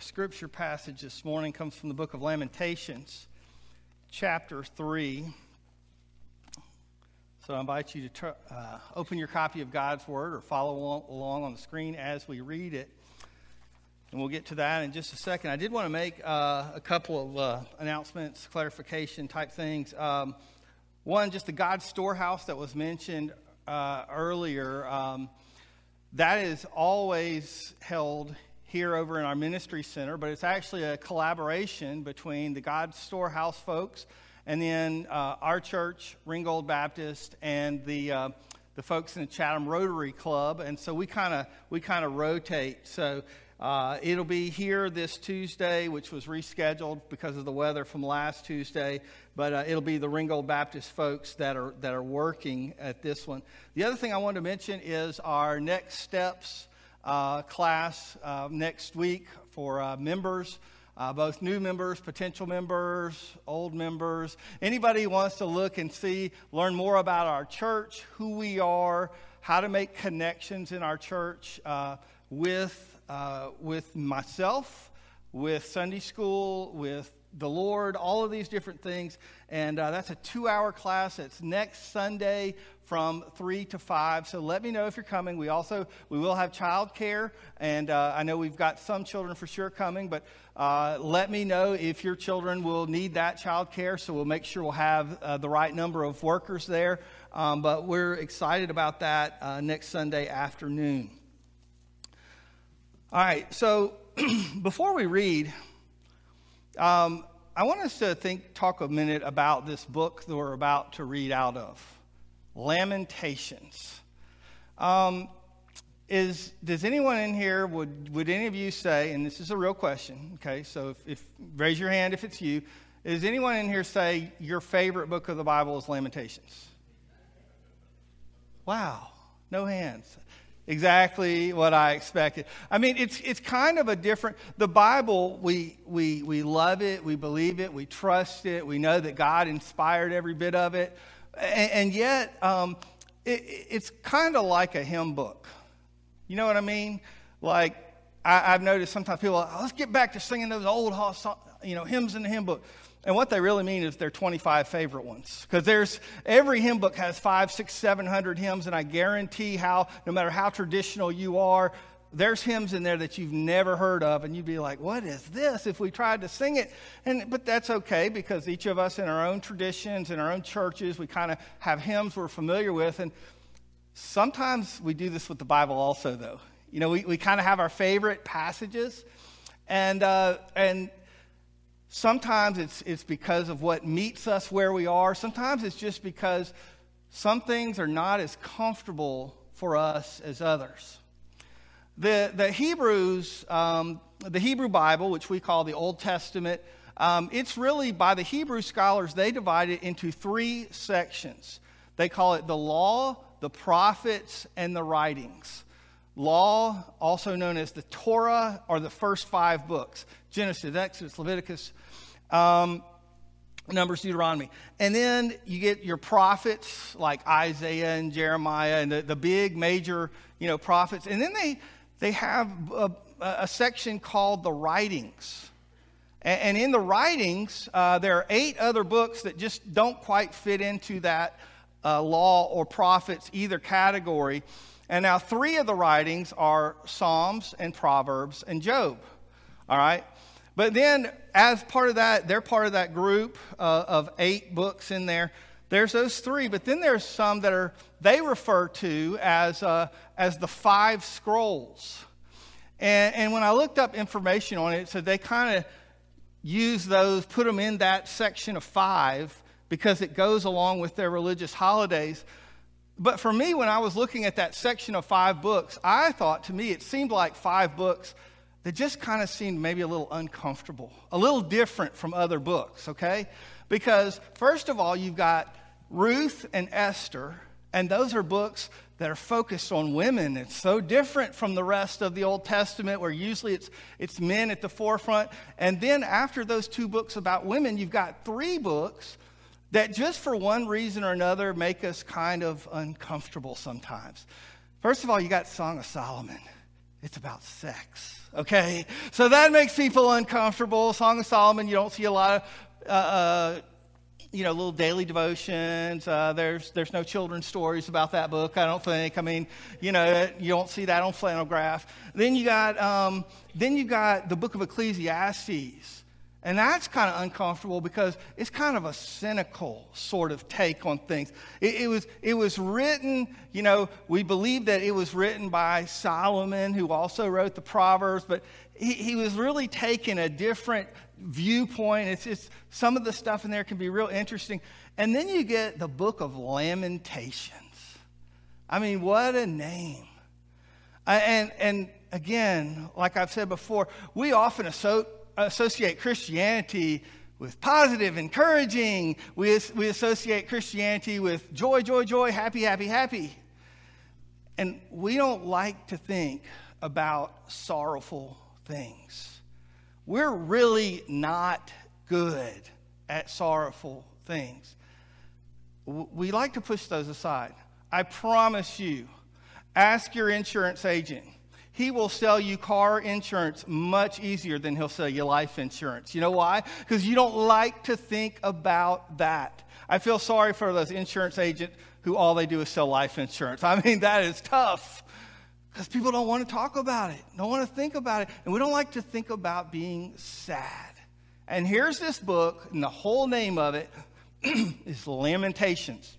Our scripture passage this morning comes from the book of Lamentations, chapter 3. So I invite you to tr- uh, open your copy of God's Word or follow along on the screen as we read it. And we'll get to that in just a second. I did want to make uh, a couple of uh, announcements, clarification type things. Um, one, just the God storehouse that was mentioned uh, earlier. Um, that is always held here over in our ministry center, but it's actually a collaboration between the God Storehouse folks and then uh, our church, Ringgold Baptist, and the uh, the folks in the Chatham Rotary Club, and so we kind of we kind of rotate. So uh, it'll be here this Tuesday, which was rescheduled because of the weather from last Tuesday, but uh, it'll be the Ringgold Baptist folks that are that are working at this one. The other thing I wanted to mention is our next steps uh, class uh, next week for uh, members. Uh, both new members, potential members, old members. Anybody wants to look and see, learn more about our church, who we are, how to make connections in our church uh, with, uh, with myself, with Sunday school, with the Lord, all of these different things. And that's a two hour class. It's next Sunday from 3 to 5. So let me know if you're coming. We also we will have childcare, and uh, I know we've got some children for sure coming, but uh, let me know if your children will need that childcare. So we'll make sure we'll have uh, the right number of workers there. Um, but we're excited about that uh, next Sunday afternoon. All right, so before we read, um, I want us to think, talk a minute about this book that we're about to read out of Lamentations. Um, is, does anyone in here, would, would any of you say, and this is a real question, okay, so if, if raise your hand if it's you, does anyone in here say your favorite book of the Bible is Lamentations? Wow, no hands exactly what I expected. I mean, it's, it's kind of a different, the Bible, we, we, we love it, we believe it, we trust it, we know that God inspired every bit of it. And, and yet, um, it, it's kind of like a hymn book. You know what I mean? Like, I, have noticed sometimes people, oh, let's get back to singing those old you know, hymns in the hymn book. And what they really mean is their 25 favorite ones. Because there's every hymn book has five, six, seven hundred hymns, and I guarantee how, no matter how traditional you are, there's hymns in there that you've never heard of, and you'd be like, "What is this?" If we tried to sing it, and but that's okay because each of us in our own traditions, in our own churches, we kind of have hymns we're familiar with, and sometimes we do this with the Bible also, though. You know, we, we kind of have our favorite passages, and uh, and Sometimes it's, it's because of what meets us where we are. Sometimes it's just because some things are not as comfortable for us as others. The, the Hebrews, um, the Hebrew Bible, which we call the Old Testament, um, it's really by the Hebrew scholars, they divide it into three sections. They call it the law, the prophets, and the writings. Law, also known as the Torah, are the first five books Genesis, Exodus, Leviticus, um, Numbers, Deuteronomy. And then you get your prophets like Isaiah and Jeremiah and the, the big major you know, prophets. And then they, they have a, a section called the writings. And, and in the writings, uh, there are eight other books that just don't quite fit into that uh, law or prophets, either category. And now, three of the writings are Psalms and Proverbs and Job. All right? But then, as part of that, they're part of that group uh, of eight books in there. There's those three, but then there's some that are, they refer to as, uh, as the five scrolls. And, and when I looked up information on it, so they kind of use those, put them in that section of five because it goes along with their religious holidays. But for me, when I was looking at that section of five books, I thought to me it seemed like five books that just kind of seemed maybe a little uncomfortable, a little different from other books, okay? Because, first of all, you've got Ruth and Esther, and those are books that are focused on women. It's so different from the rest of the Old Testament, where usually it's, it's men at the forefront. And then, after those two books about women, you've got three books that just for one reason or another make us kind of uncomfortable sometimes. First of all, you got Song of Solomon. It's about sex, okay? So that makes people uncomfortable. Song of Solomon, you don't see a lot of, uh, uh, you know, little daily devotions. Uh, there's, there's no children's stories about that book, I don't think. I mean, you know, you don't see that on flannel graph. Then you got, um, then you got the book of Ecclesiastes. And that's kind of uncomfortable because it's kind of a cynical sort of take on things. It, it, was, it was written, you know, we believe that it was written by Solomon, who also wrote the Proverbs, but he, he was really taking a different viewpoint. It's just some of the stuff in there can be real interesting. And then you get the book of Lamentations. I mean, what a name. And, and again, like I've said before, we often associate associate Christianity with positive, encouraging. We, we associate Christianity with joy, joy, joy, happy, happy, happy. And we don't like to think about sorrowful things. We're really not good at sorrowful things. We like to push those aside. I promise you, ask your insurance agent he will sell you car insurance much easier than he'll sell you life insurance. You know why? Because you don't like to think about that. I feel sorry for those insurance agents who all they do is sell life insurance. I mean, that is tough because people don't want to talk about it, don't want to think about it. And we don't like to think about being sad. And here's this book, and the whole name of it is Lamentations,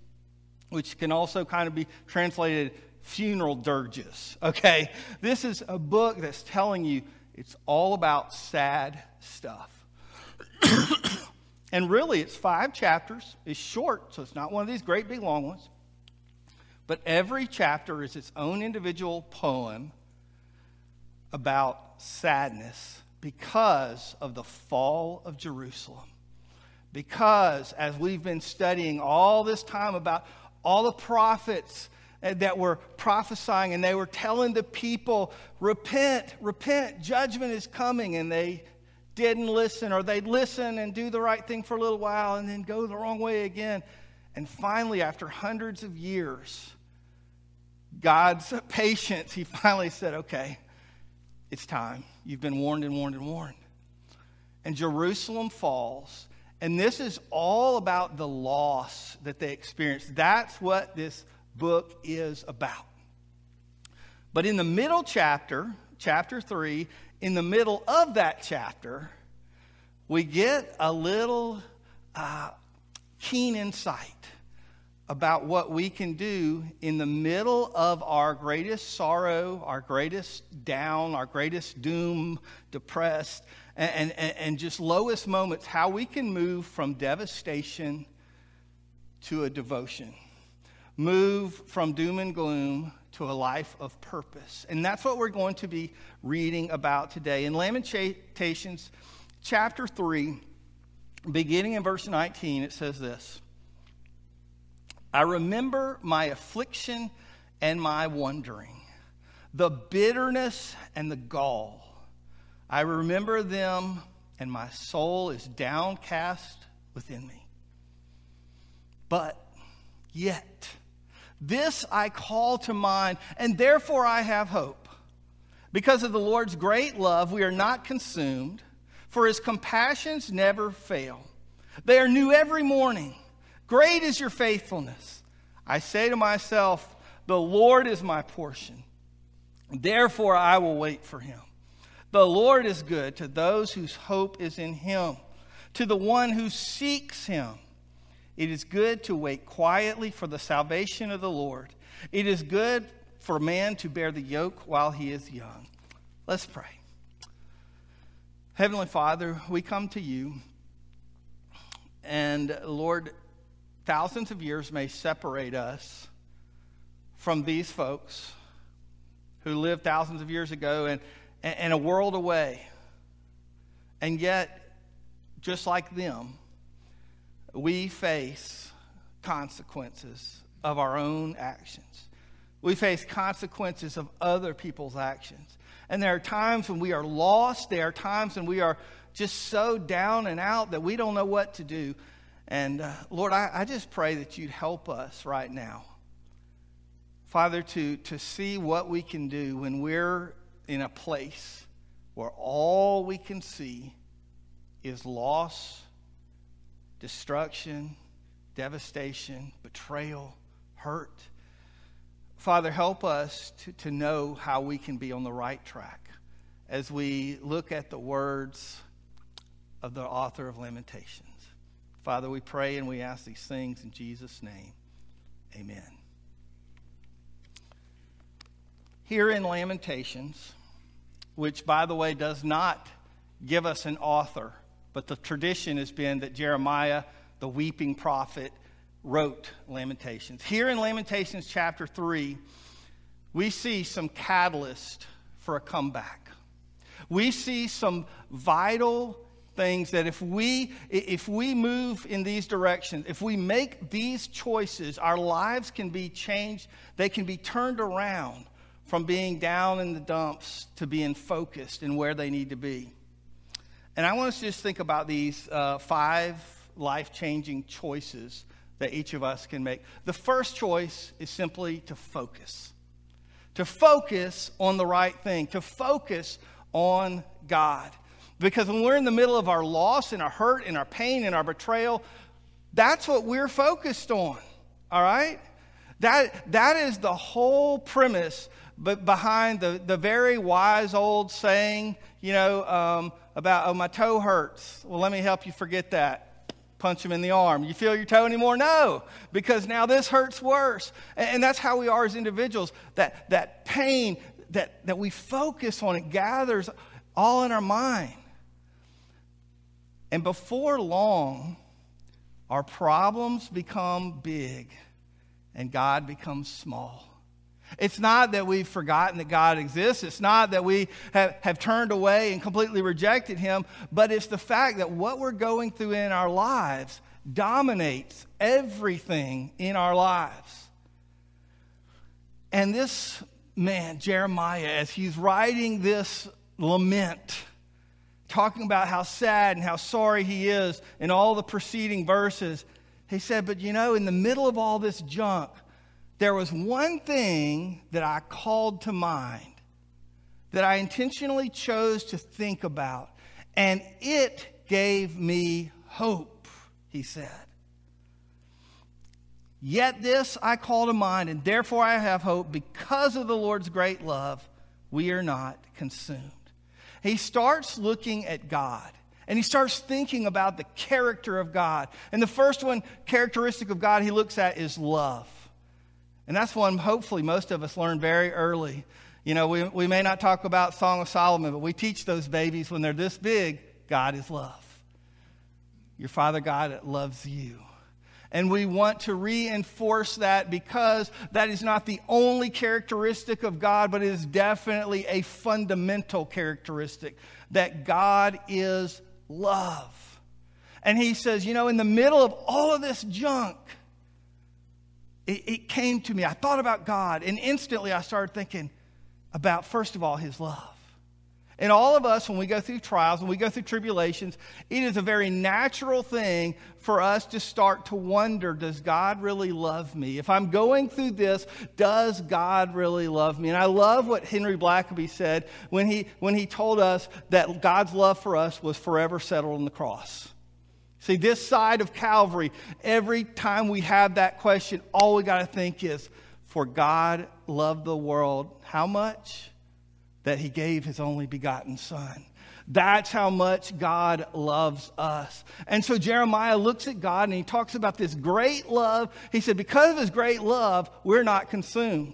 which can also kind of be translated funeral dirges, okay? This is a book that's telling you it's all about sad stuff. and really, it's five chapters. It's short, so it's not one of these great big long ones. But every chapter is its own individual poem about sadness because of the fall of Jerusalem. Because, as we've been studying all this time about all the prophets Uh, that were prophesying and they were telling the people, repent, repent, judgment is coming. And they didn't listen, or they'd listen and do the right thing for a little while and then go the wrong way again. And finally, after hundreds of years, God's patience, he finally said, okay, it's time. You've been warned and warned and warned. And Jerusalem falls. And this is all about the loss that they experienced. That's what this book is about. But in the middle chapter, chapter 3, in the middle of that chapter, we get a little uh, keen insight about what we can do in the middle of our greatest sorrow, our greatest down, our greatest doom, depressed, and, and, and just lowest moments, how we can move from devastation to a devotion move from doom and gloom to a life of purpose. And that's what we're going to be reading about today. In Lamentations chapter 3, beginning in verse 19, it says this I remember my affliction and my wandering, the bitterness and the gall. I remember them, and my soul is downcast within me. But yet, this I call to mind, and therefore I have hope. Because of the Lord's great love, we are not consumed, for his compassions never fail. They are new every morning. Great is your faithfulness. I say to myself, The Lord is my portion. Therefore I will wait for him. The Lord is good to those whose hope is in him, to the one who seeks him. It is good to wait quietly for the salvation of the Lord. It is good for man to bear the yoke while he is young. Let's pray. Heavenly Father, we come to you, and Lord, thousands of years may separate us from these folks who lived thousands of years ago and, and a world away. And yet, just like them, we face consequences of our own actions. We face consequences of other people's actions. And there are times when we are lost. There are times when we are just so down and out that we don't know what to do. And uh, Lord, I, I just pray that you'd help us right now. Father, to, to see what we can do when we're in a place where all we can see is loss, destruction, devastation, betrayal, hurt. Father, help us to, to know how we can be on the right track as we look at the words of the author of Lamentations. Father, we pray and we ask these things in Jesus' name. Amen. Here in Lamentations, which, by the way, does not give us an author, but the tradition has been that Jeremiah, the weeping prophet, wrote Lamentations. Here in Lamentations chapter 3, we see some catalyst for a comeback. We see some vital things that if we if we move in these directions if we make these choices our lives can be changed they can be turned around from being down in the dumps to being focused in where they need to be and i want us to just think about these uh, five life-changing choices that each of us can make the first choice is simply to focus to focus on the right thing to focus on god because when we're in the middle of our loss and our hurt and our pain and our betrayal, that's what we're focused on. All right? That, that is the whole premise but behind the, the very wise old saying, you know, um, about, oh, my toe hurts. Well, let me help you forget that. Punch him in the arm. You feel your toe anymore? No, because now this hurts worse. And, and that's how we are as individuals. That, that pain that, that we focus on, it gathers all in our mind. And before long, our problems become big and God becomes small. It's not that we've forgotten that God exists. It's not that we have, have turned away and completely rejected Him, but it's the fact that what we're going through in our lives dominates everything in our lives. And this man, Jeremiah, as he's writing this lament, talking about how sad and how sorry he is in all the preceding verses. He said, But you know, in the middle of all this junk, there was one thing that I called to mind that I intentionally chose to think about, and it gave me hope, he said. Yet this I call to mind, and therefore I have hope because of the Lord's great love, we are not consumed he starts looking at God and he starts thinking about the character of God. And the first one characteristic of God he looks at is love. And that's one hopefully most of us learn very early. You know, we, we may not talk about Song of Solomon, but we teach those babies when they're this big God is love. Your Father God loves you. And we want to reinforce that because that is not the only characteristic of God, but it is definitely a fundamental characteristic that God is love. And he says, you know, in the middle of all of this junk, it, it came to me. I thought about God, and instantly I started thinking about, first of all, his love. And all of us, when we go through trials, when we go through tribulations, it is a very natural thing for us to start to wonder Does God really love me? If I'm going through this, does God really love me? And I love what Henry Blackaby said when he, when he told us that God's love for us was forever settled on the cross. See, this side of Calvary, every time we have that question, all we got to think is, For God loved the world how much? that he gave his only begotten son. That's how much God loves us. And so Jeremiah looks at God and he talks about this great love. He said, Because of his great love, we're not consumed.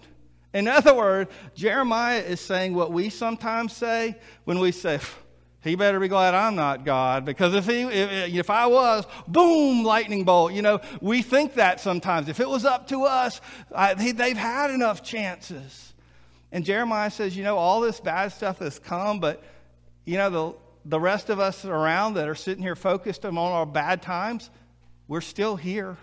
In other words, Jeremiah is saying what we sometimes say when we say, he better be glad I'm not God because if he if, if, I was, boom, lightning bolt. You know, we think that sometimes. If it was up to us, I, they've had enough chances. And Jeremiah says, you know, all this bad stuff has come, but, you know, the, the rest of us around that are sitting here focused on our bad times, we're still here.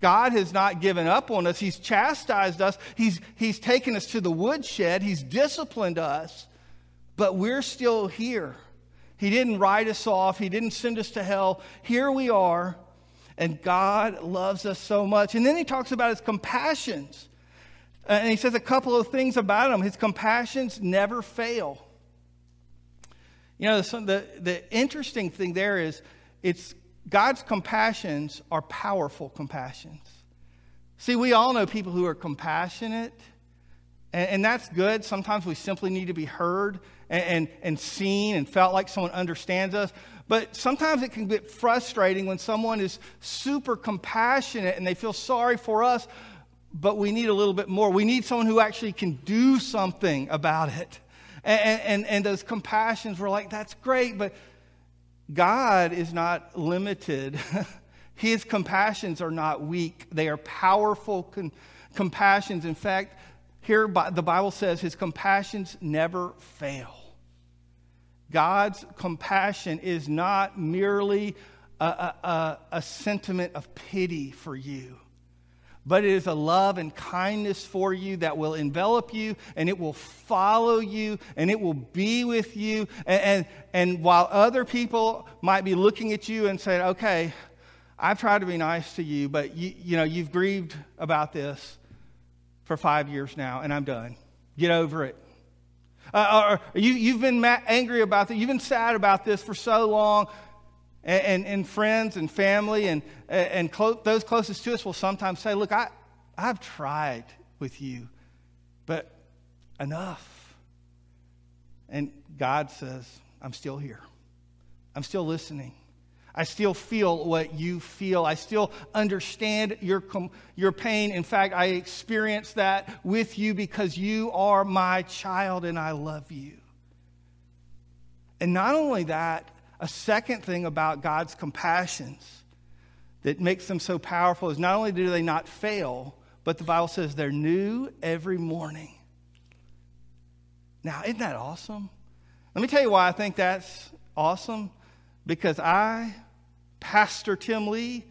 God has not given up on us. He's chastised us. He's, he's taken us to the woodshed. He's disciplined us, but we're still here. He didn't write us off. He didn't send us to hell. Here we are, and God loves us so much. And then he talks about his compassions. Uh, and he says a couple of things about him. His compassions never fail. You know, the, the, the interesting thing there is it's God's compassions are powerful compassions. See, we all know people who are compassionate, and, and that's good. Sometimes we simply need to be heard and, and, and seen and felt like someone understands us. But sometimes it can get frustrating when someone is super compassionate and they feel sorry for us, but we need a little bit more. We need someone who actually can do something about it. And, and, and those compassions were like, that's great, but God is not limited. His compassions are not weak, they are powerful con- compassions. In fact, here the Bible says his compassions never fail. God's compassion is not merely a, a, a, sentiment of pity for you, but it is a love and kindness for you that will envelop you and it will follow you and it will be with you. And, and, and while other people might be looking at you and saying, okay, I've tried to be nice to you, but you, you know, you've grieved about this for five years now and I'm done. Get over it. Uh, or you, you've been angry about this. You've been sad about this for so long. And, and, and friends and family and, and clo- those closest to us will sometimes say, Look, I, I've tried with you, but enough. And God says, I'm still here. I'm still listening. I still feel what you feel. I still understand your, your pain. In fact, I experience that with you because you are my child and I love you. And not only that, a second thing about God's compassions that makes them so powerful is not only do they not fail, but the Bible says they're new every morning. Now, isn't that awesome? Let me tell you why I think that's awesome because I, Pastor Tim Lee,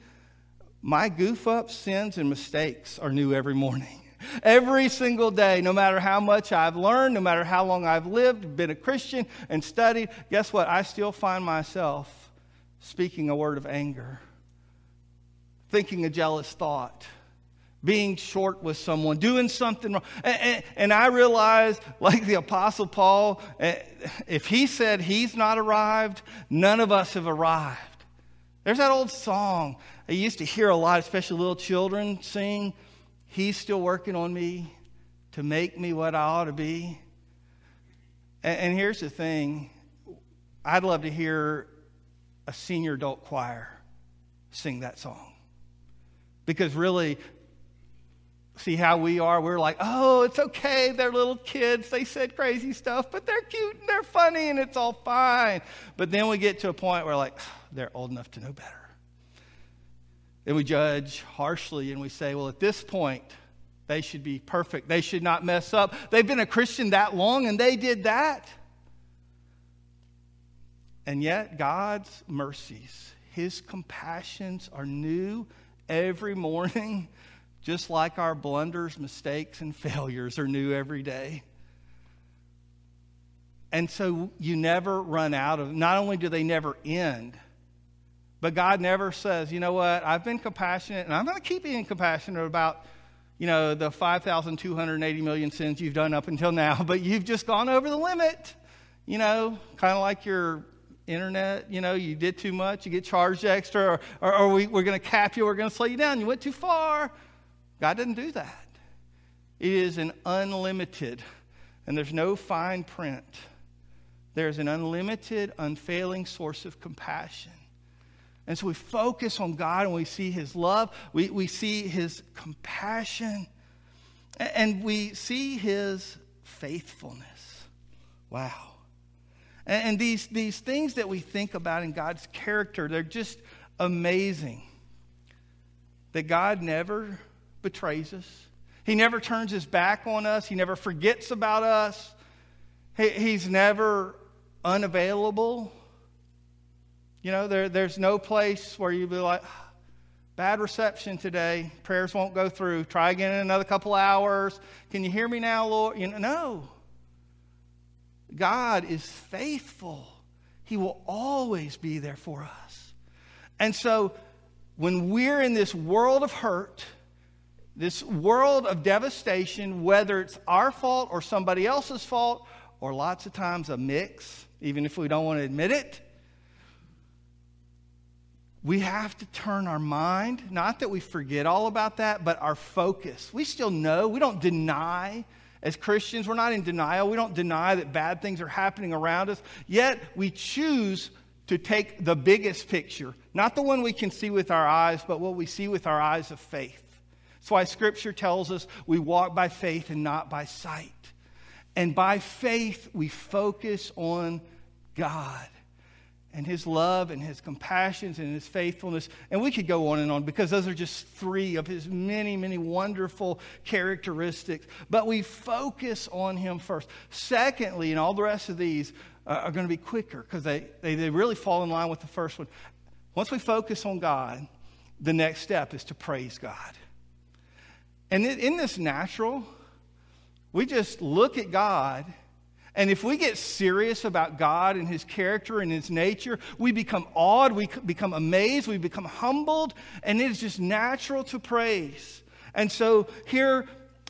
my goof ups, sins, and mistakes are new every morning. Every single day, no matter how much I've learned, no matter how long I've lived, been a Christian, and studied, guess what? I still find myself speaking a word of anger, thinking a jealous thought being short with someone, doing something wrong. And, and, I realize, like the Apostle Paul, if he said he's not arrived, none of us have arrived. There's that old song I used to hear a lot, especially little children sing He's still working on me to make me what I ought to be. And, and here's the thing I'd love to hear a senior adult choir sing that song. Because really, see how we are. We're like, oh, it's okay. They're little kids. They said crazy stuff, but they're cute and they're funny and it's all fine. But then we get to a point where, like, they're old enough to know better. And we judge harshly and we say, well, at this point, they should be perfect. They should not mess up. They've been a Christian that long and they did that. And yet, God's mercies, His compassions are new every morning just like our blunders, mistakes, and failures are new every day. And so you never run out of, not only do they never end, but God never says, you know what, I've been compassionate and I'm going to keep being compassionate about, you know, the 5,280 million sins you've done up until now, but you've just gone over the limit. You know, kind of like your internet, you know, you did too much, you get charged extra, or, or, or we, we're going to cap you, we're going to slow you down, you went too far. God doesn't do that. It is an unlimited, and there's no fine print. There's an unlimited, unfailing source of compassion. And so we focus on God and we see His love, we, we see His compassion, and we see His faithfulness. Wow. And, and these, these things that we think about in God's character, they're just amazing. That God never betrays us. He never turns his back on us. He never forgets about us. He, he's never unavailable. You know, there, there's no place where you'd be like, bad reception today. Prayers won't go through. Try again in another couple hours. Can you hear me now, Lord? You know, no. God is faithful. He will always be there for us. And so when we're in this world of hurt, this world of devastation, whether it's our fault or somebody else's fault, or lots of times a mix, even if we don't want to admit it, we have to turn our mind, not that we forget all about that, but our focus. We still know, we don't deny as Christians, we're not in denial. We don't deny that bad things are happening around us. Yet we choose to take the biggest picture, not the one we can see with our eyes, but what we see with our eyes of faith. That's why Scripture tells us we walk by faith and not by sight. And by faith, we focus on God and his love and his compassions and his faithfulness. And we could go on and on because those are just three of his many, many wonderful characteristics. But we focus on him first. Secondly, and all the rest of these are going to be quicker because they, they, they really fall in line with the first one. Once we focus on God, the next step is to praise God. And in this natural, we just look at God and if we get serious about God and His character and His nature, we become awed, we become amazed, we become humbled, and it is just natural to praise. And so here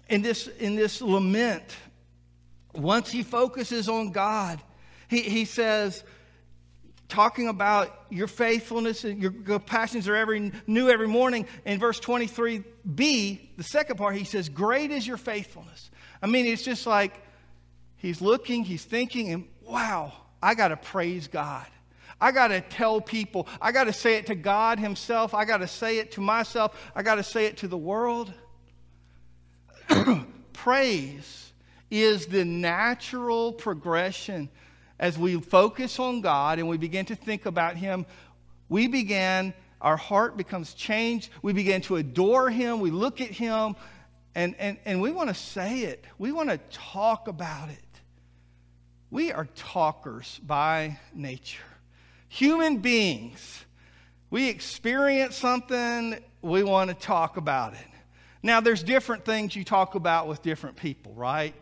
in this, in this lament, once he focuses on God, he, he says, talking about your faithfulness and your compassions are every new every morning. In verse 23b, the second part, he says, Great is your faithfulness. I mean, it's just like He's looking, he's thinking, and wow, I got to praise God. I got to tell people. I got to say it to God Himself. I got to say it to myself. I got to say it to the world. Praise is the natural progression as we focus on God and we begin to think about Him. We begin, our heart becomes changed. We begin to adore Him. We look at Him and, and, and we want to say it. We want to talk about it. We are talkers by nature. Human beings, we experience something, we want to talk about it. Now, there's different things you talk about with different people, right?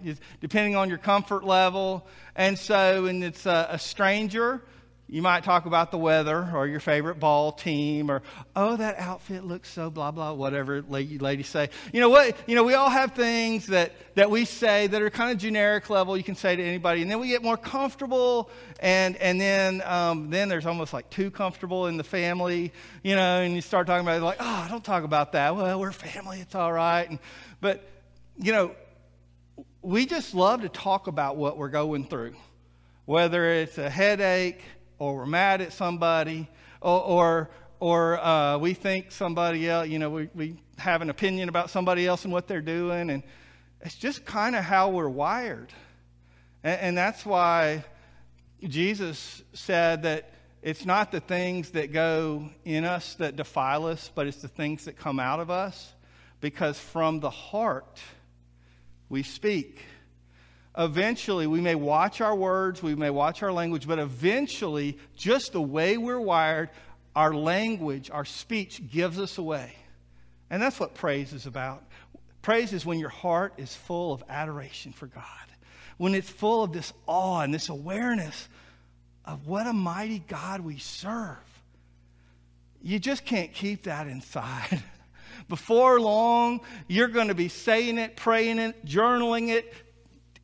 Depending on your comfort level. And so, when it's a, a stranger, you might talk about the weather or your favorite ball team or, oh, that outfit looks so blah, blah, whatever ladies say. You know what? You know, we all have things that, that we say that are kind of generic level you can say to anybody. And then we get more comfortable and, and then, um, then there's almost like too comfortable in the family, you know, and you start talking about it like, oh, don't talk about that. Well, we're family. It's all right. And, but, you know, we just love to talk about what we're going through, whether it's a headache, or we're mad at somebody, or, or, or uh, we think somebody else, you know, we, we have an opinion about somebody else and what they're doing. And it's just kind of how we're wired. And, and that's why Jesus said that it's not the things that go in us that defile us, but it's the things that come out of us. Because from the heart we speak eventually we may watch our words, we may watch our language, but eventually, just the way we're wired, our language, our speech gives us away. And that's what praise is about. Praise is when your heart is full of adoration for God, when it's full of this awe and this awareness of what a mighty God we serve. You just can't keep that inside. Before long, you're going to be saying it, praying it, journaling it,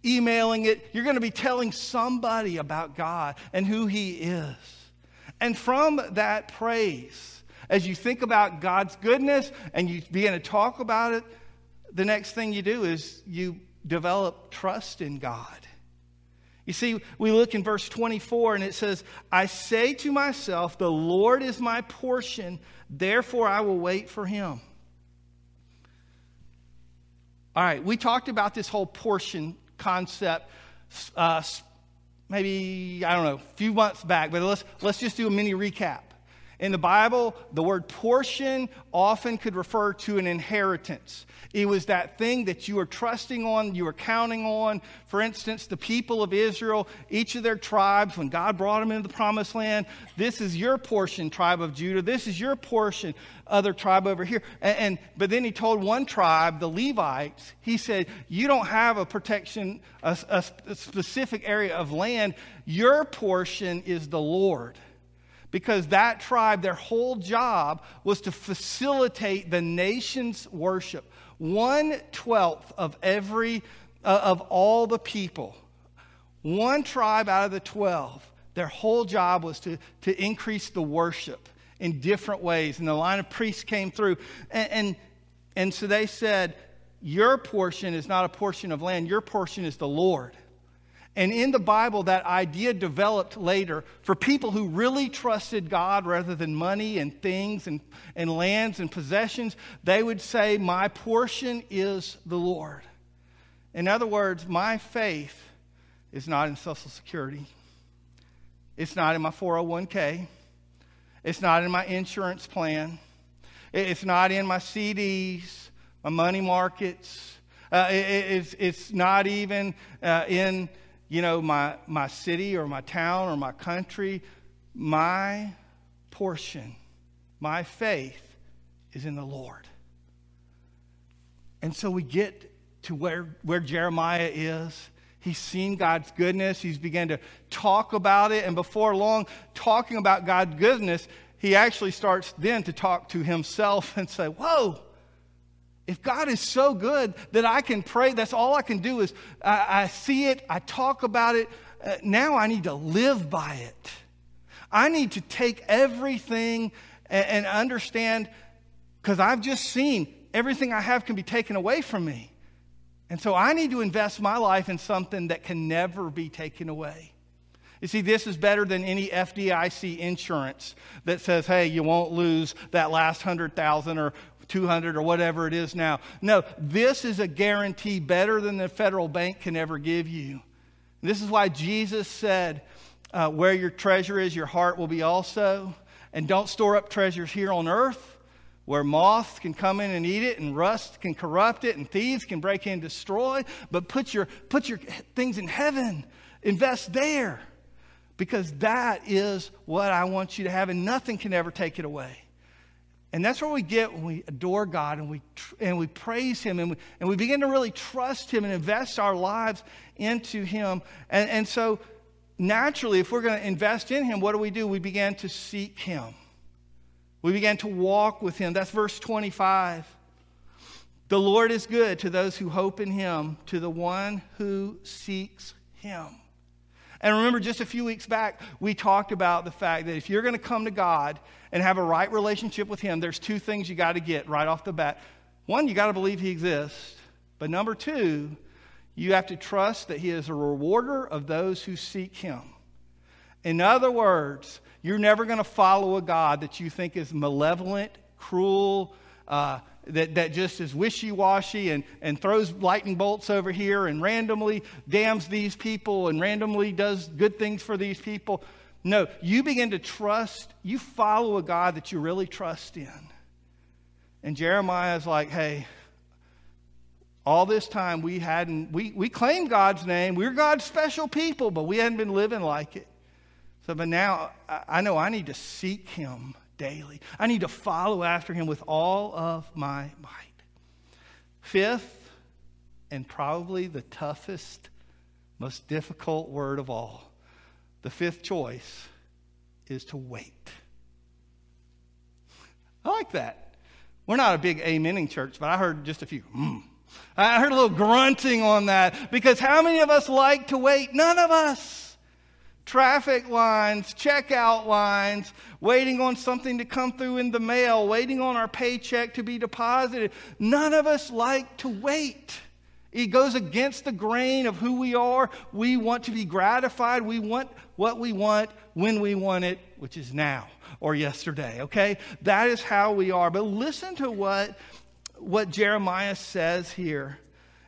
emailing it, you're going to be telling somebody about God and who He is. And from that praise, as you think about God's goodness and you begin to talk about it, the next thing you do is you develop trust in God. You see, we look in verse 24 and it says, I say to myself, The Lord is my portion, therefore I will wait for him. All right, we talked about this whole portion concept uh, maybe, I don't know, a few months back, but let's, let's just do a mini recap. In the Bible, the word portion often could refer to an inheritance. It was that thing that you were trusting on, you were counting on. For instance, the people of Israel, each of their tribes, when God brought them into the promised land, this is your portion, tribe of Judah. This is your portion, other tribe over here. And, and but then he told one tribe, the Levites, he said, You don't have a protection, a, a, a specific area of land. Your portion is the Lord because that tribe, their whole job was to facilitate the nation's worship. one twelfth of every, uh, of all the people, one tribe out of the 12, their whole job was to, to increase the worship in different ways. And the line of priests came through. And, and, and so they said, Your portion is not a portion of land, your portion is the Lord. And in the Bible, that idea developed later for people who really trusted God rather than money and things and, and lands and possessions. They would say, My portion is the Lord. In other words, my faith is not in Social Security, it's not in my 401k, it's not in my insurance plan, it's not in my CDs, my money markets. Uh, it, it's, it's not even uh, in you know, my, my city or my town or my country, my portion, my faith is in the Lord. And so we get to where, where Jeremiah is. He's seen God's goodness. He's began to talk about it. And before long, talking about God's goodness, he actually starts then to talk to himself and say, Whoa, if God is so good that I can pray, that's all I can do is I, I see it, I talk about it. Uh, now I need to live by it. I need to take everything and, and understand because I've just seen everything I have can be taken away from me. And so I need to invest my life in something that can never be taken away. You see, this is better than any FDIC insurance that says, hey, you won't lose that last hundred thousand or 200 or whatever it is now. No, this is a guarantee better than the federal bank can ever give you. This is why Jesus said, uh, Where your treasure is, your heart will be also. And don't store up treasures here on earth where moths can come in and eat it and rust can corrupt it and thieves can break in and destroy. But put your, put your things in heaven, invest there because that is what I want you to have, and nothing can ever take it away. And that's where we get when we adore God and we, and we praise Him and we, and we begin to really trust Him and invest our lives into Him. And, and so, naturally, if we're going to invest in Him, what do we do? We begin to seek Him. We begin to walk with Him. That's verse 25. The Lord is good to those who hope in Him, to the one who seeks Him. And remember, just a few weeks back, we talked about the fact that if you're going to come to God and have a right relationship with Him, there's two things you got to get right off the bat. One, you got to believe He exists. But number two, you have to trust that He is a rewarder of those who seek Him. In other words, you're never going to follow a God that you think is malevolent, cruel, uh, that, that just is wishy washy and, and throws lightning bolts over here and randomly damns these people and randomly does good things for these people. No, you begin to trust, you follow a God that you really trust in. And Jeremiah is like, hey, all this time we hadn't, we, we claimed God's name. We we're God's special people, but we hadn't been living like it. So, but now I, I know I need to seek Him daily. I need to follow after him with all of my might. Fifth, and probably the toughest, most difficult word of all, the fifth choice is to wait. I like that. We're not a big amening church, but I heard just a few. Mm. I heard a little grunting on that because how many of us like to wait? None of us traffic lines, checkout lines, waiting on something to come through in the mail, waiting on our paycheck to be deposited. None of us like to wait. It goes against the grain of who we are. We want to be gratified. We want what we want when we want it, which is now or yesterday, okay? That is how we are. But listen to what, what Jeremiah says here.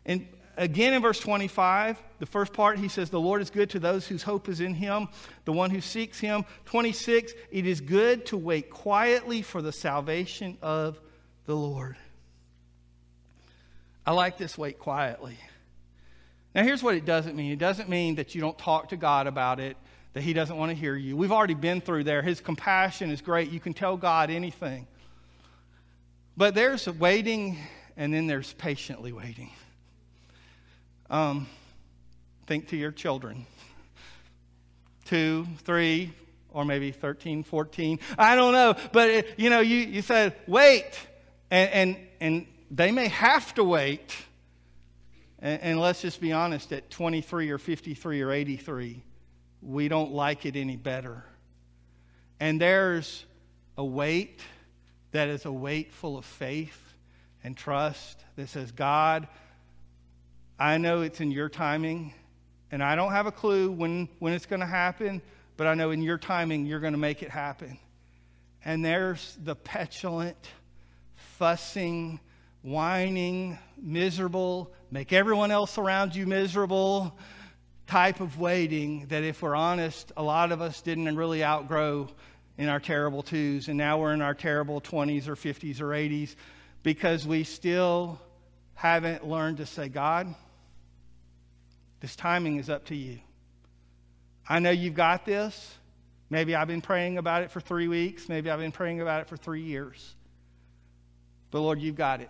And again in verse 25, the first part, he says, The Lord is good to those whose hope is in him, the one who seeks him. 26, it is good to wait quietly for the salvation of the Lord. I like this wait quietly. Now, here's what it doesn't mean it doesn't mean that you don't talk to God about it, that he doesn't want to hear you. We've already been through there. His compassion is great. You can tell God anything. But there's waiting, and then there's patiently waiting. Um, think to your children. Two, three, or maybe 13, 14. I don't know. But, it, you know, you, you said, wait. And, and, and they may have to wait. And, and let's just be honest at 23 or 53 or 83, we don't like it any better. And there's a weight that is a weight full of faith and trust that says, God, I know it's in your timing, and I don't have a clue when, when it's going to happen, but I know in your timing you're going to make it happen. And there's the petulant, fussing, whining, miserable, make everyone else around you miserable type of waiting that, if we're honest, a lot of us didn't really outgrow in our terrible twos, and now we're in our terrible 20s or 50s or 80s because we still haven't learned to say, God, this timing is up to you. I know you've got this. Maybe I've been praying about it for three weeks. Maybe I've been praying about it for three years. But Lord, you've got it.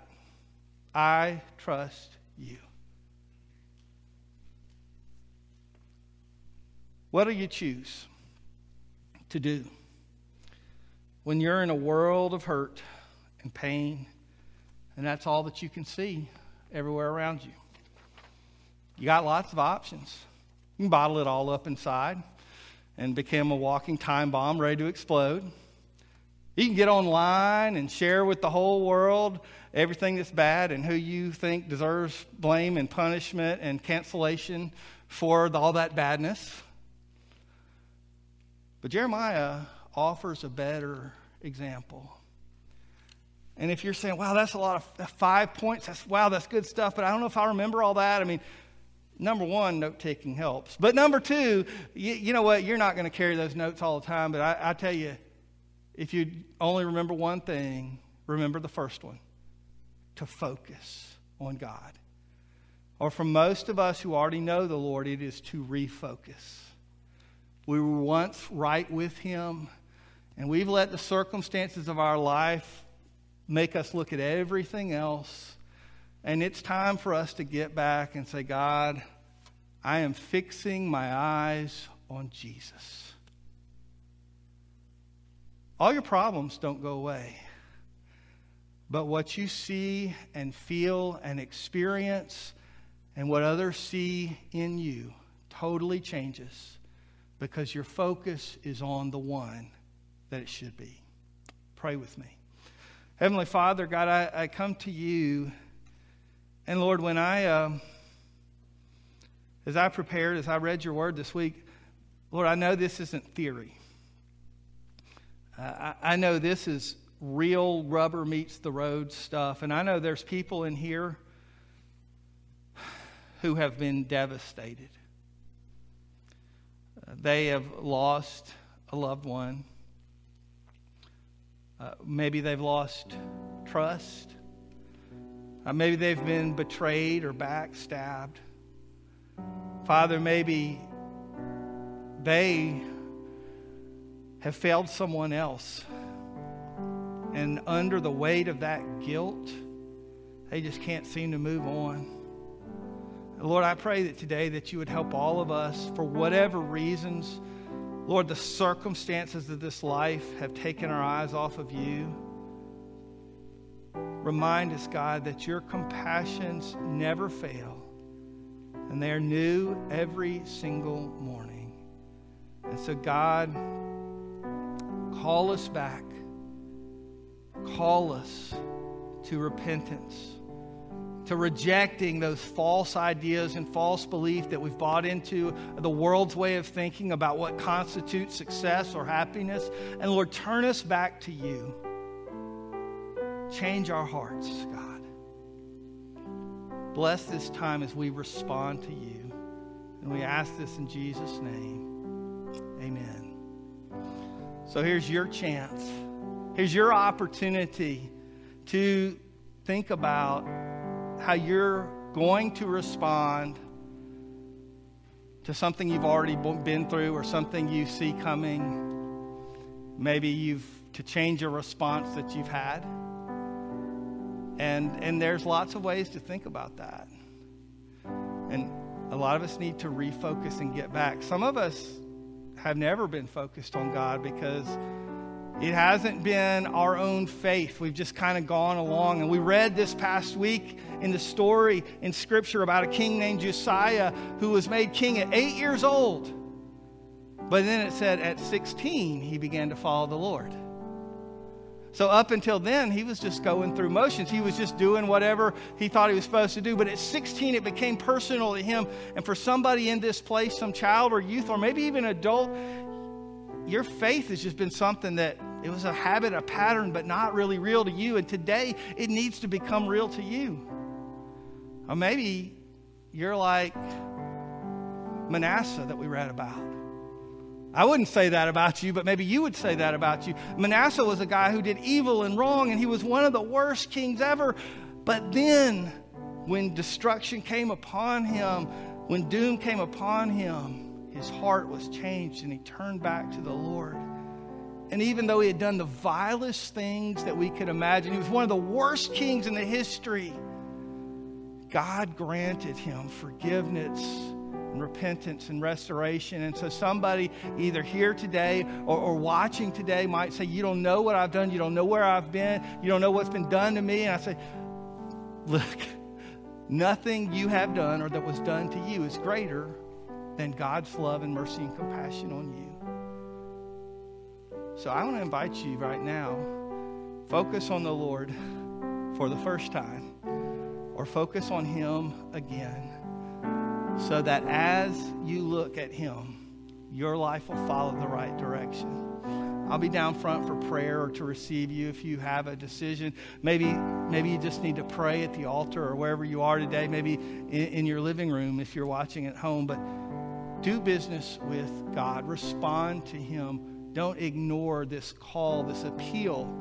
I trust you. What do you choose to do when you're in a world of hurt and pain, and that's all that you can see everywhere around you? You got lots of options. You can bottle it all up inside and become a walking time bomb ready to explode. You can get online and share with the whole world everything that's bad and who you think deserves blame and punishment and cancellation for all that badness. But Jeremiah offers a better example. And if you're saying, wow, that's a lot of five points, that's wow, that's good stuff, but I don't know if I remember all that. I mean, number one, note taking helps. But number two, you, you, know what? You're not going to carry those notes all the time. But I, I tell you, if you only remember one thing, remember the first one to focus on God. Or for most of us who already know the Lord, it is to refocus. We were once right with Him, and we've let the circumstances of our life make us look at everything else and it's time for us to get back and say, God, I am fixing my eyes on Jesus. All your problems don't go away. But what you see and feel and experience and what others see in you totally changes because your focus is on the one that it should be. Pray with me. Heavenly Father, God, I, I come to you. And Lord, when I, uh, as I prepared, as I read your word this week, Lord, I know this isn't theory. Uh, I, I know this is real rubber meets the road stuff. And I know there's people in here who have been devastated. Uh, they have lost a loved one. Uh, maybe they've lost trust. Uh, maybe they've been betrayed or backstabbed. Father, maybe they have failed someone else. And under the weight of that guilt, they just can't seem to move on. Lord, I pray that today that you would help all of us for whatever reasons. Lord, the circumstances of this life have taken our eyes off of you. Remind us, God, that your compassions never fail and they are new every single morning. And so, God, call us back. Call us to repentance, to rejecting those false ideas and false belief that we've bought into the world's way of thinking about what constitutes success or happiness. And Lord, turn us back to you. Change our hearts, God. Bless this time as we respond to you. And we ask this in Jesus' name. Amen. So here's your chance. Here's your opportunity to think about how you're going to respond to something you've already been through or something you see coming. Maybe you've to change a response that you've had. And, and there's lots of ways to think about that. And a lot of us need to refocus and get back. Some of us have never been focused on God because It hasn't been our own faith. We've just kind of gone along. And we read this past week in the story in Scripture about a king named Josiah who was made king at eight years old. But then it said at 16, he began to follow the Lord. So up until then, he was just going through motions. He was just doing whatever he thought he was supposed to do. But at 16, it became personal to him. And for somebody in this place, some child or youth, or maybe even adult, your faith has just been something that it was a habit, a pattern, but not really real to you. And today, it needs to become real to you. Or maybe you're like Manasseh that we read about. I wouldn't say that about you, but maybe you would say that about you. Manasseh was a guy who did evil and wrong, and he was one of the worst kings ever. But then, when destruction came upon him, when doom came upon him, his heart was changed and he turned back to the Lord. And even though he had done the vilest things that we could imagine, he was one of the worst kings in the history. God granted him forgiveness and repentance and restoration. And so, somebody either here today or, or, watching today might say, You don't know what I've done. You don't know where I've been. You don't know what's been done to me. And I say, Look, nothing you have done or that was done to you is greater than God's love and mercy and compassion on you. So, I want to invite you right now focus on the Lord for the first time or focus on Him again so that as you look at Him, your life will follow the right direction. I'll be down front for prayer or to receive you if you have a decision. Maybe, maybe you just need to pray at the altar or wherever you are today, maybe in, in your living room if you're watching at home. But do business with God, respond to Him. Don't ignore this call, this appeal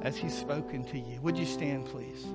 as He's spoken to you. Would you stand, please?